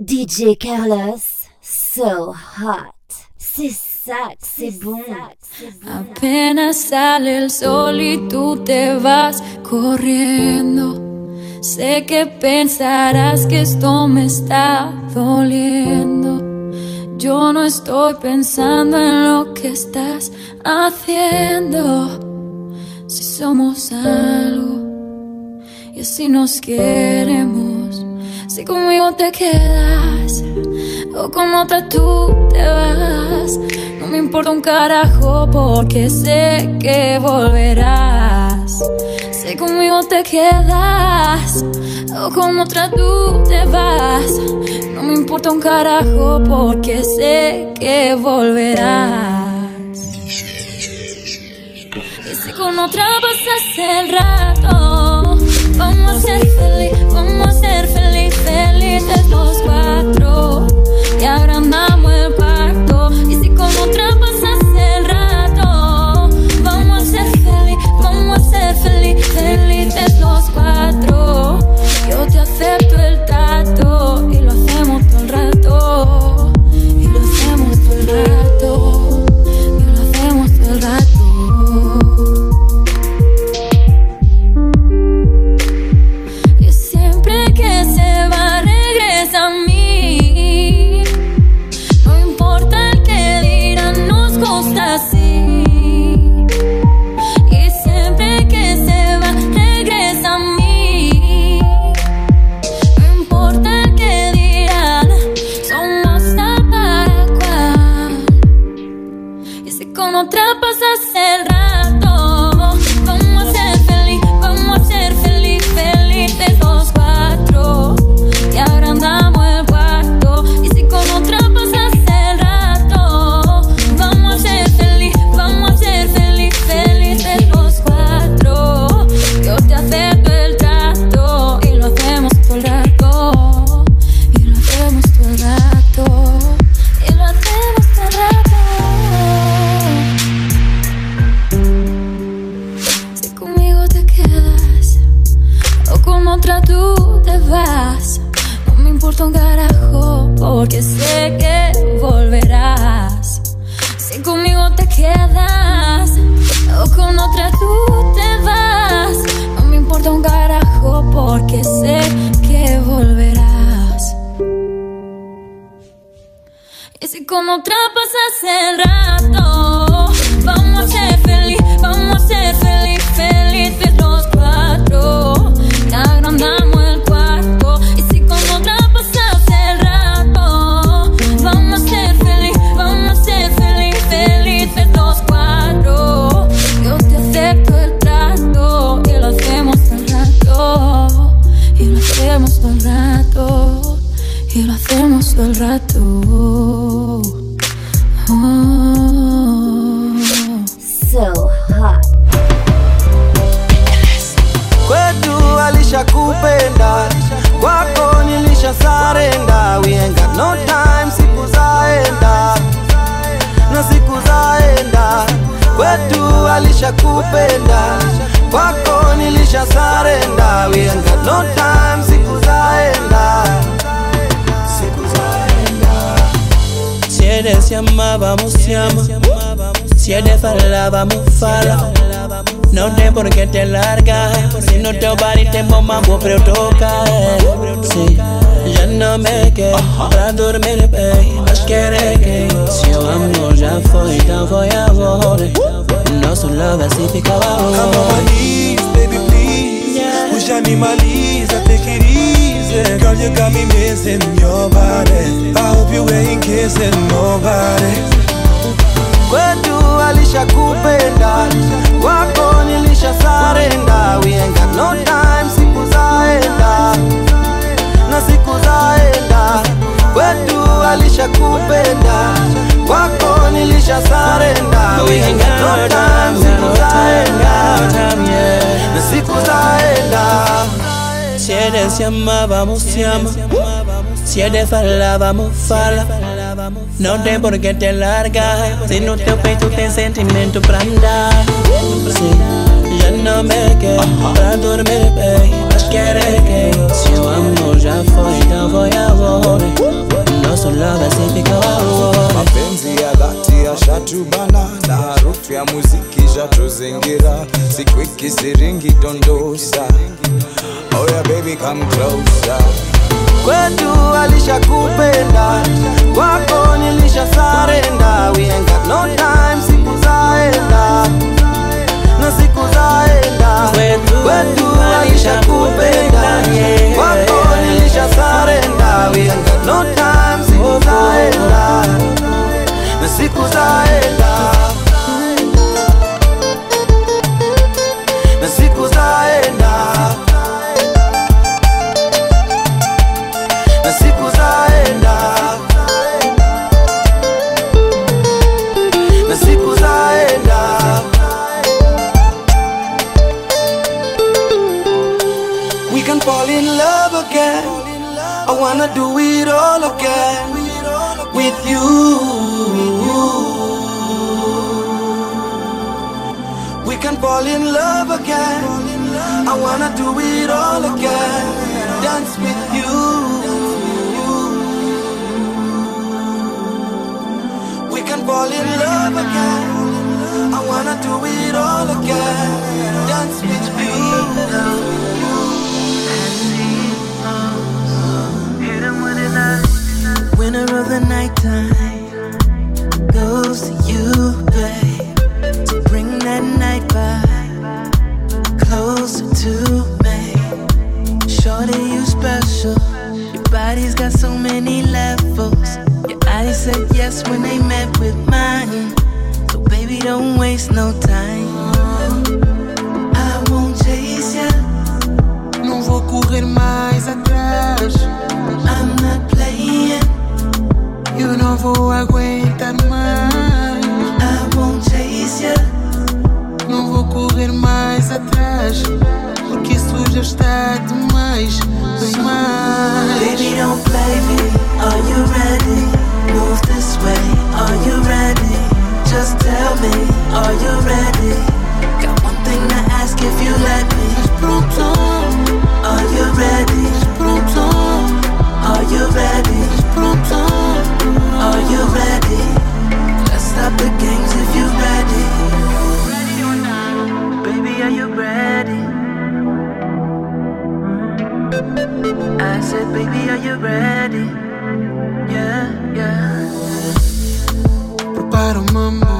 DJ Carlos, so hot. C'est ça, c'est bon. Apenas sale el sol y tú te vas corriendo. Sé que pensarás que esto me está doliendo. Yo no estoy pensando en lo que estás haciendo. Si somos algo y así nos queremos. Si conmigo te quedas o con otra tú te vas. No me importa un carajo porque sé que volverás. Si conmigo te quedas o con otra tú te vas. No me importa un carajo porque sé que volverás. Y si con otra pasas el rato, vamos a ser feliz, vamos a ser feliz, felices los cuatro. Y agrandamos el pacto. Y si con otra So hot. kwetu alishakupenda kwako nilisha sarenda. We ain't got no time siku zaenda na siku zaenda kwetu alishakupenda kwako nilisha sarenda. We ain't got no time siku zaenda siku zaenda Si eres llama, vamos llama. Si eres fala, vamos fala. No tem por que te largar. Si no te body te mamá, vou pra eu. Sí, já não me quer pra dormir bem. Mas querer que seu amor já foi, então foi agora. Nosso love assim ficava Come on my agora. baby please Push animalize, take it easy Girl you got me missing your body I hope you ain't kissing nobody kwetu alishakupenda wako nilisha sarenda. We ain't got no time siku zaenda na siku zaenda kwetu alishakupenda wako nilisha sarenda. We ain't got no time siku zaenda na siku zaenda Si eres llama, vamos llama. Si eres fala, vamos fala. Não tem por que te largar. Se no teu peito tem sentimento pra andar. Sim, já não me quer Pra dormir bem Mas querer é que Se o amor já foi Então foi amor. Nosso love assim fica amor. Mapenzi ya já yashatubana Na harufu ya muziki ishatuzingira Siku don't dondosa Oh yeah baby come closer. Kwetu alishakupenda kwako nilisha sarenda. We ain't got no time siku zaenda na siku zaenda kwetu alishakupenda kwako nilisha sarenda. We ain't got no time siku zaenda na siku zaenda yes when they met with mine. So, baby, don't waste no time. I won't chase ya. Não vou correr mais atrás. I'm not playing. Eu não vou aguentar mais. I won't chase ya. Não vou correr mais atrás. Porque isso já está demais. Demais. Baby, don't play me. Are you ready? Move this way. Are you ready? Just tell me. Are you ready? Got one thing to ask if you let me. Are you ready? Are you ready? Are you ready? Let's stop the games if you ready. Ready or not? Baby, are you ready? Mm-hmm. I said, baby, are you ready? on my mind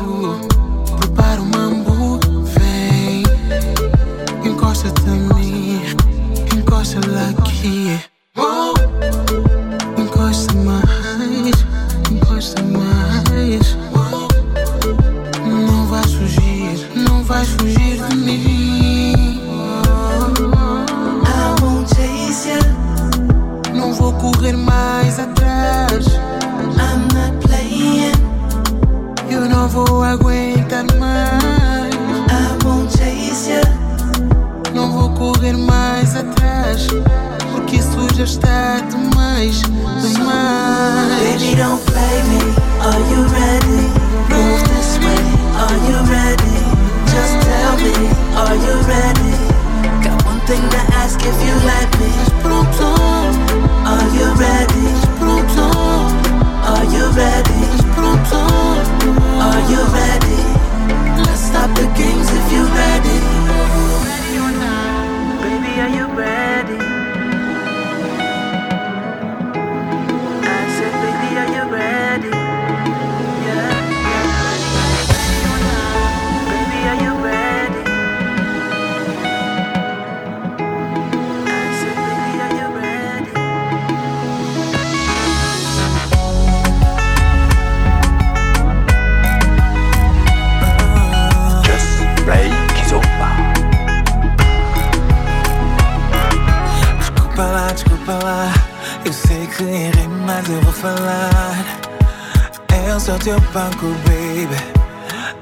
baby.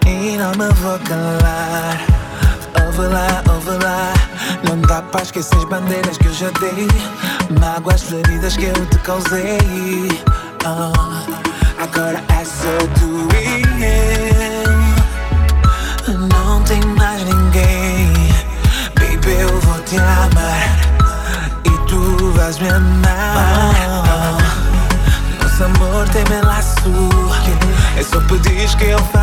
E não me vou calar. Ouve lá, lá. Não dá pra esquecer as bandeiras que eu já dei. Mágoas feridas que eu te causei. Ah, agora é só tu skillful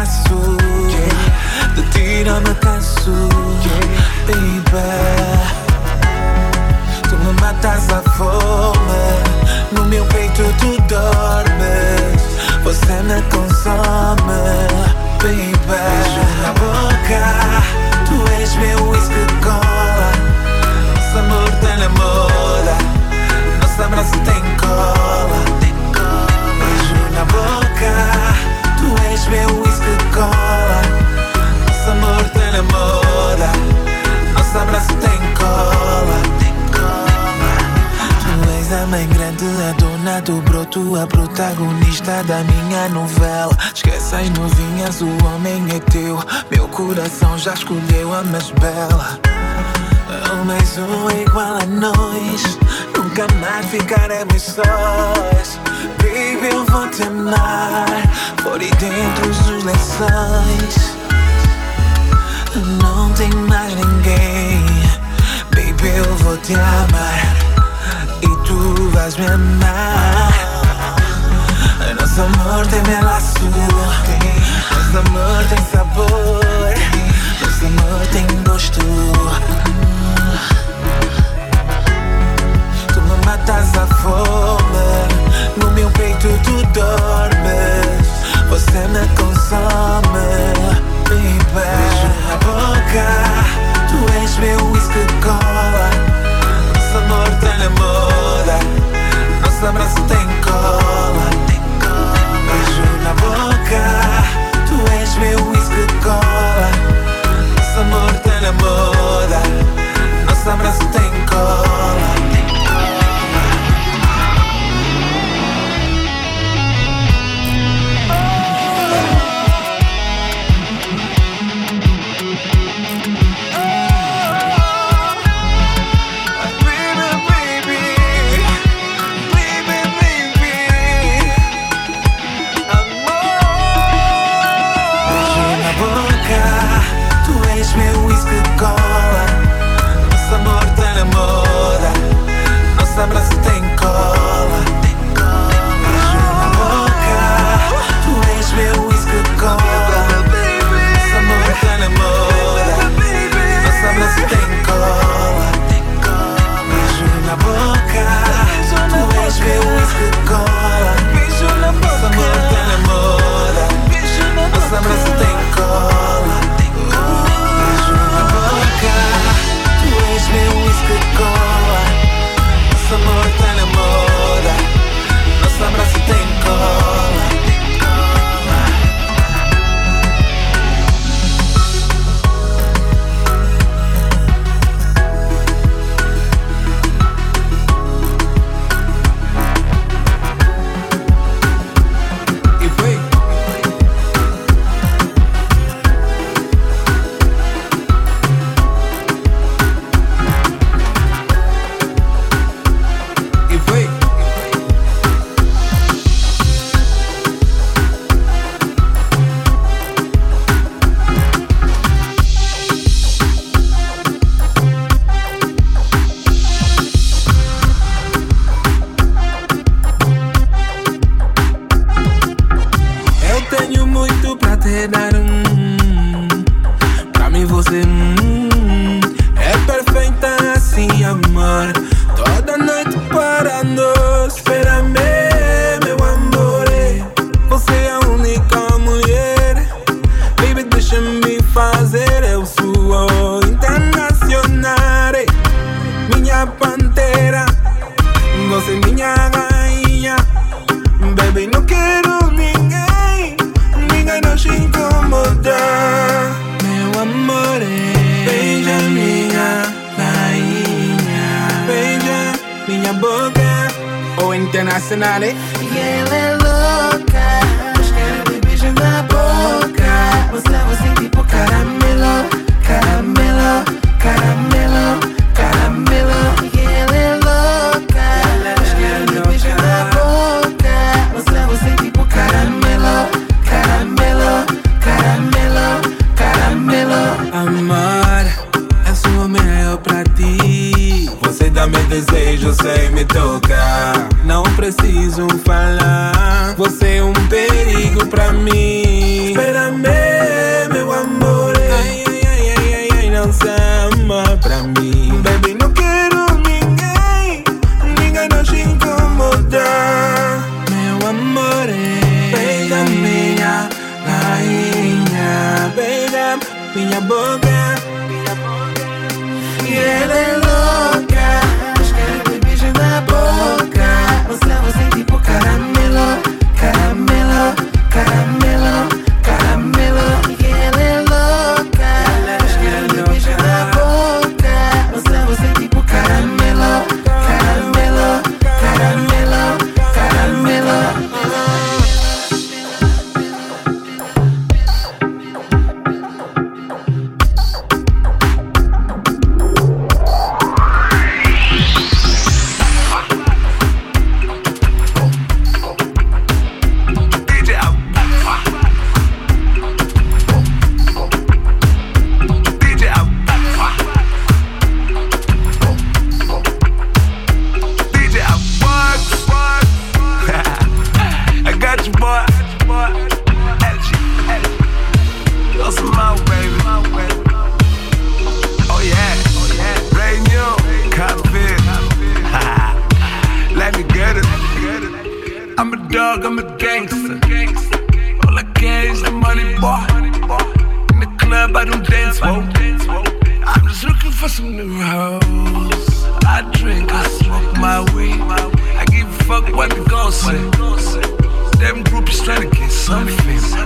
menina do broto, a protagonista da minha novela. Esquece as novinhas, o homem é teu. Meu coração já escolheu a mais bela. Mas um é igual a nós. Nunca mais ficaremos sós. Baby, eu vou te amar. Por dentro dos lençóis. Não tem mais ninguém. Baby, eu vou te amar. E tu vais me amar amor tem melaço Nosso amor tem sabor. Nosso amor tem gosto Tu me matas a fome. No meu peito tu dormes Você me consome. Baby Beijo na boca. Tu és meu whisky cola. Nosso amor tem moda. Nosso abraço tem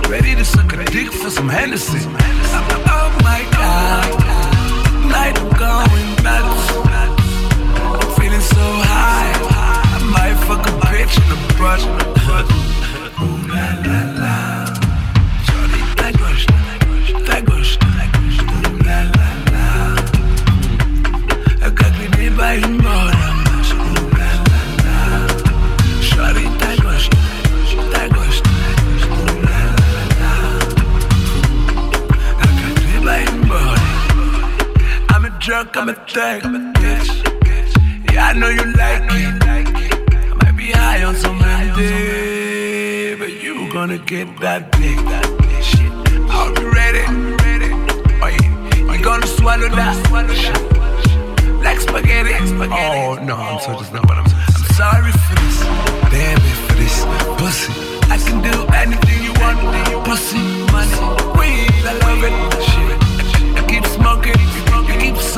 Ready to suck a dick for some Hennessy. Oh my god. Night I'm going nuts. I'm feeling so high. I might fuck a bitch in the brush. Ooh la la la. Shorty, that gosh, that gosh, ooh la la la. Как мне боим drunk, I'm a thug, bitch. Yeah, I know you like it. I might be high on some day, but you gonna get that dick, that. I'll be ready, gonna swallow that, like spaghetti. Oh no, I'm so just not what I'm. I'm sorry for this, baby, for this pussy. I can do anything you want, pussy, money, weed, I love it, shit. I keep smoking, you keep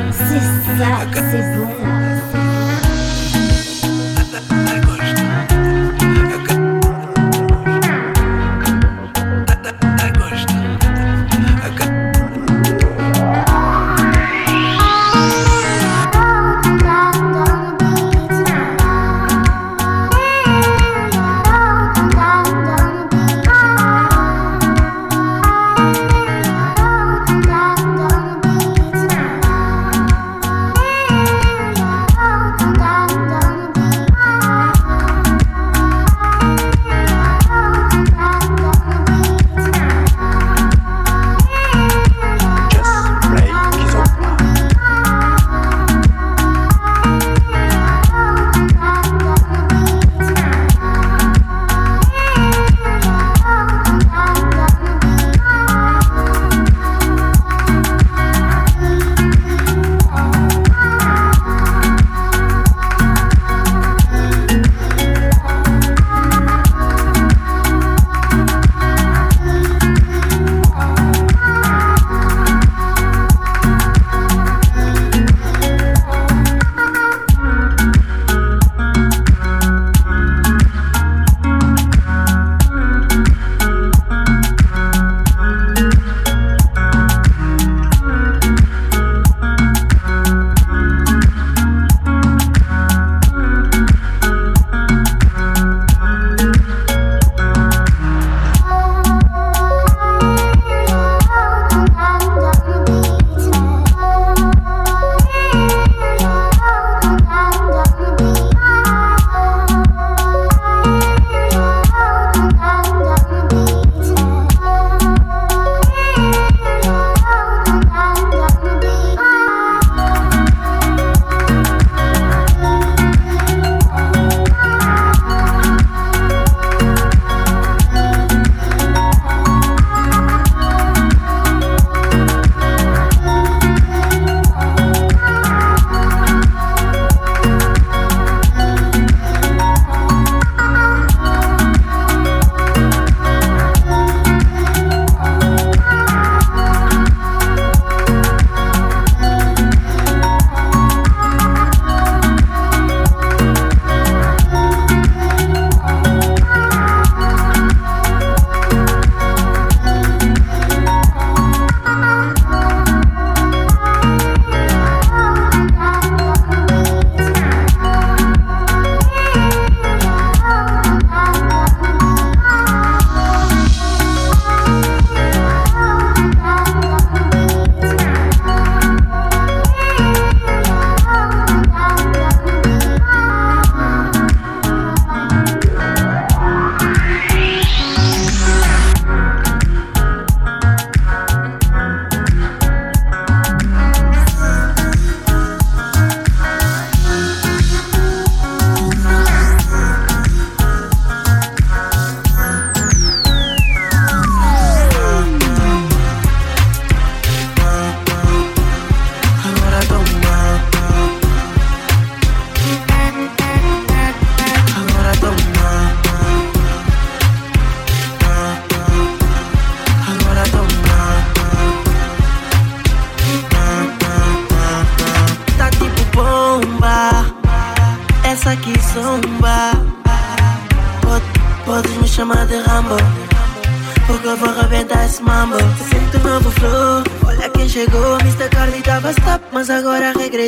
c'est ça, c'est bon.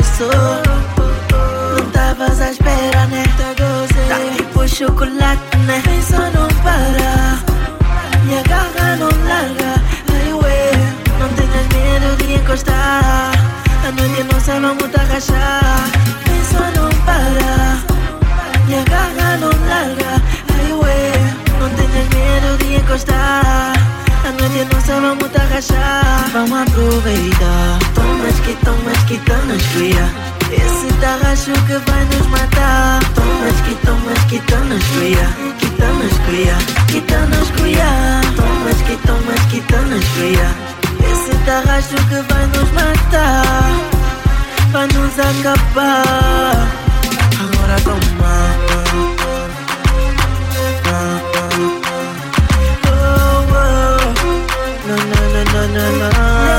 queso Non stava a spera né da cose Da tipo cioccolato né Penso non para. Mia caga non larga. Ay wey Non tengas miedo di encostar. A nadie nos salvamos da callar Penso non para. Mia caga non larga. Ay wey Non tengas miedo di encostar. A noite nossa vamos te agachar Vamos aproveitar. Tomas que tomas que tomas fria. Esse tarracho que vai nos matar. Tomas que tomas que tomas fria. Que tomas cria Que tomas cria. Tomas que tomas que tomas fria. Esse tarracho que vai nos matar. Vai nos acabar. Agora toma na na na.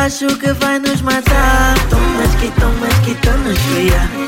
Tarracho que vai nos matar. Tomas que tomas que nos fria.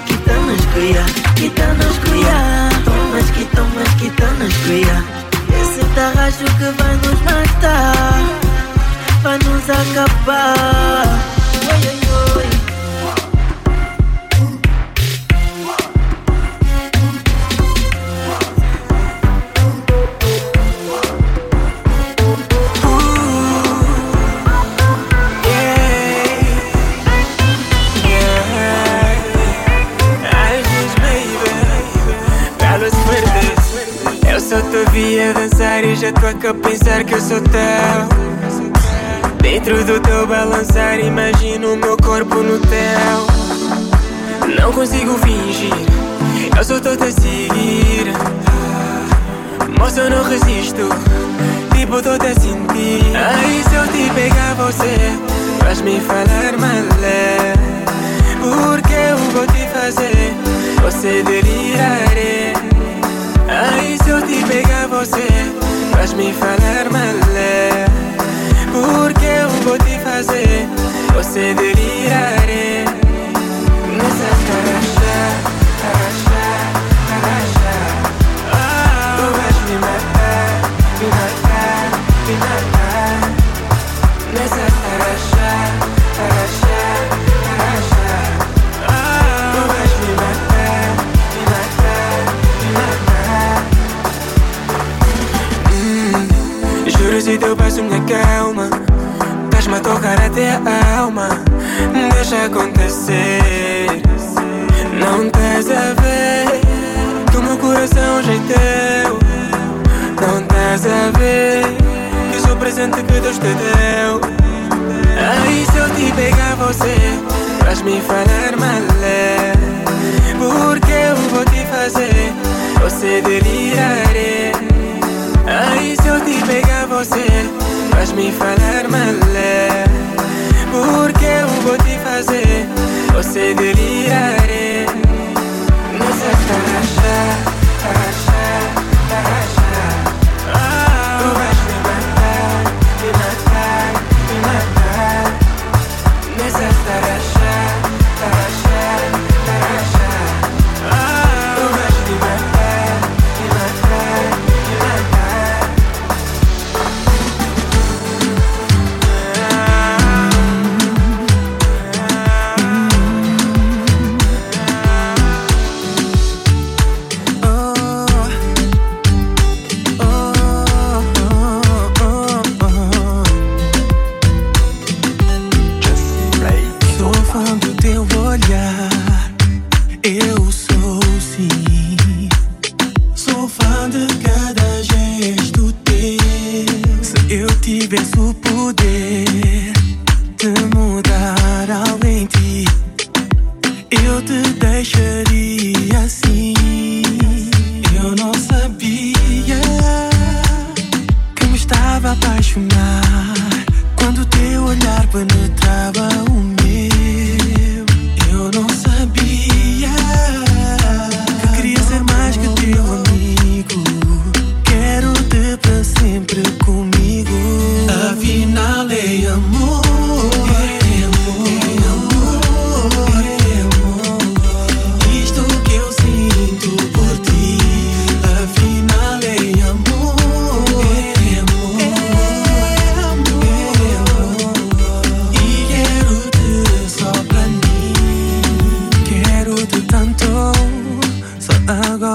Dançar e já tô a pensar que eu sou teu. Dentro do teu balançar, imagino o meu corpo no teu. Não consigo fingir, eu só tô a seguir. Moça, eu não resisto, tipo, tô a sentir. Aí se eu te pegar você, vais me falar malé. Porque eu vou te fazer, você deliraré. Aí se eu te pegar você, vais me falar malé. Porque eu vou te fazer, você deliraré. Nessa tarraxa, tarraxa, tarraxa. Ah, tu me matar, me matar, me matar. Nessa tarraxa, se teu passo me acalma. Estás-me a tocar até a alma. Deixa acontecer. Não estás a ver Que o meu coração já é teu. Não estás a ver Que sou o presente que Deus te deu. Aí se eu te pegar você Vais me falar malé Porque eu vou te fazer? Você deliraré Se eu te pegar você Vais me falar malé Porque eu vou te fazer? Você deliraré Nessa tarraxa, tarraxa, tarraxa Ah, Tu vais me matar, me matar, me matar. Nessa tarraxa,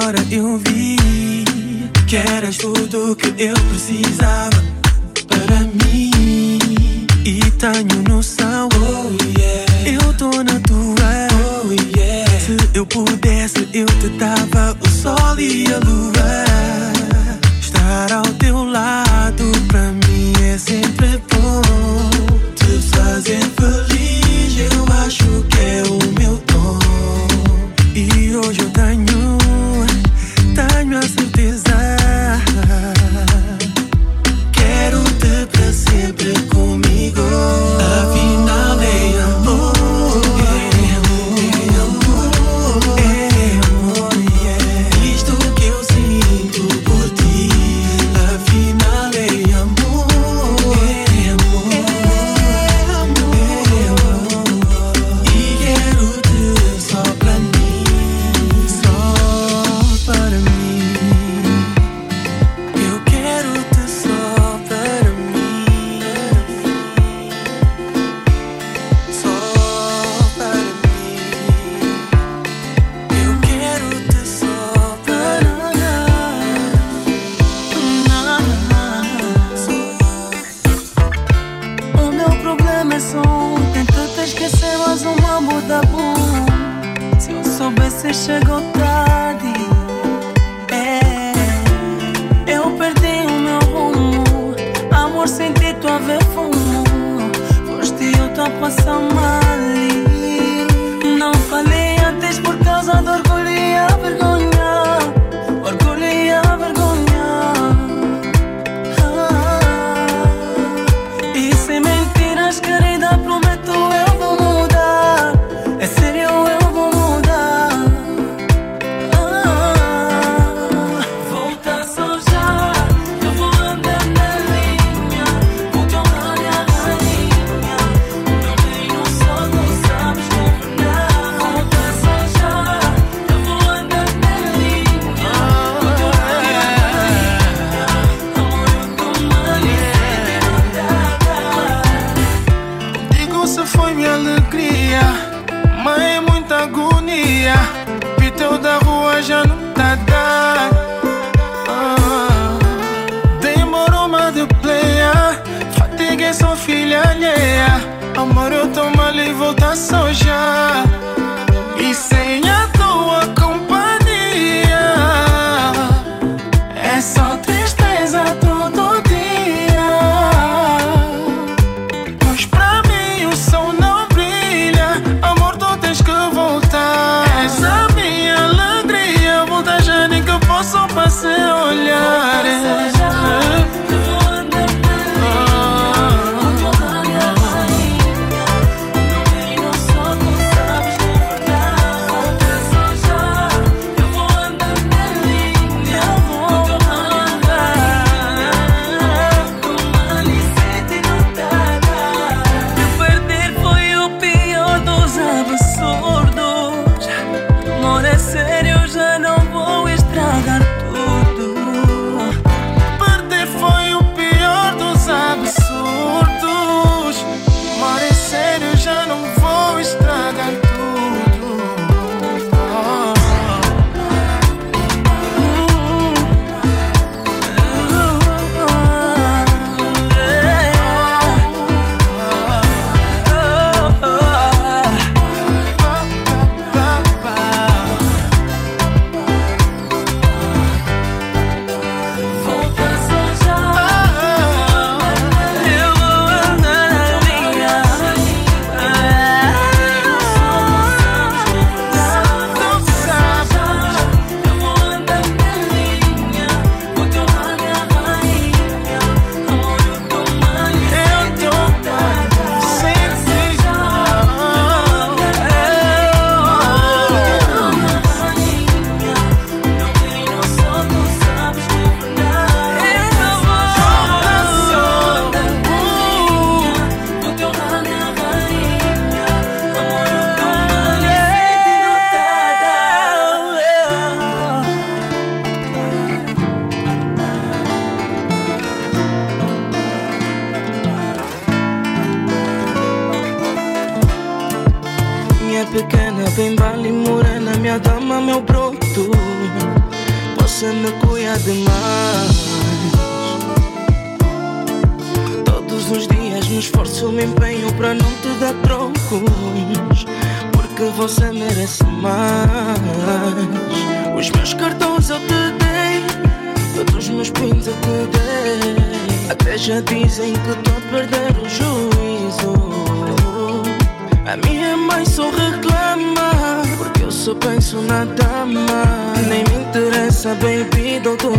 Agora eu vi que eras tudo que eu precisava para mim. E tenho noção, oh yeah. Eu tô na tua, oh yeah. Se eu pudesse, eu te dava o sol e a lua. Estar ao teu lado pra mim é sempre bom. Te fazer feliz, eu acho que é o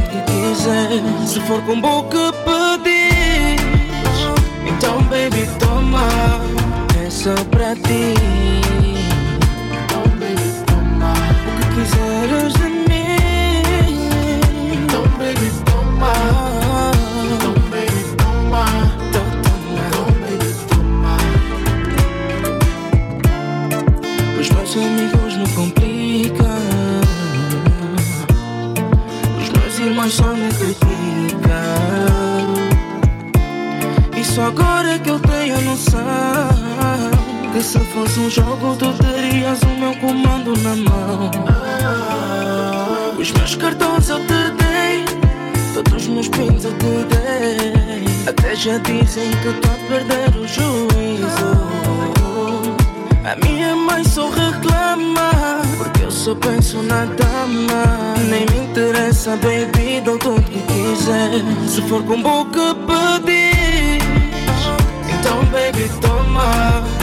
que quiser. Se for com boca pedir Então, baby, toma É só pra ti. Então, baby, toma. O que quiseres Que se fosse um jogo tu terias o meu comando na mão. Os meus cartões eu te dei Todos os meus pins eu te dei. Até já dizem que tô a perder o juízo. A minha mãe só reclama Porque eu só penso na dama. Nem me interessa, baby, dou tudo que quiser. Se for com boca pedir Então, baby, toma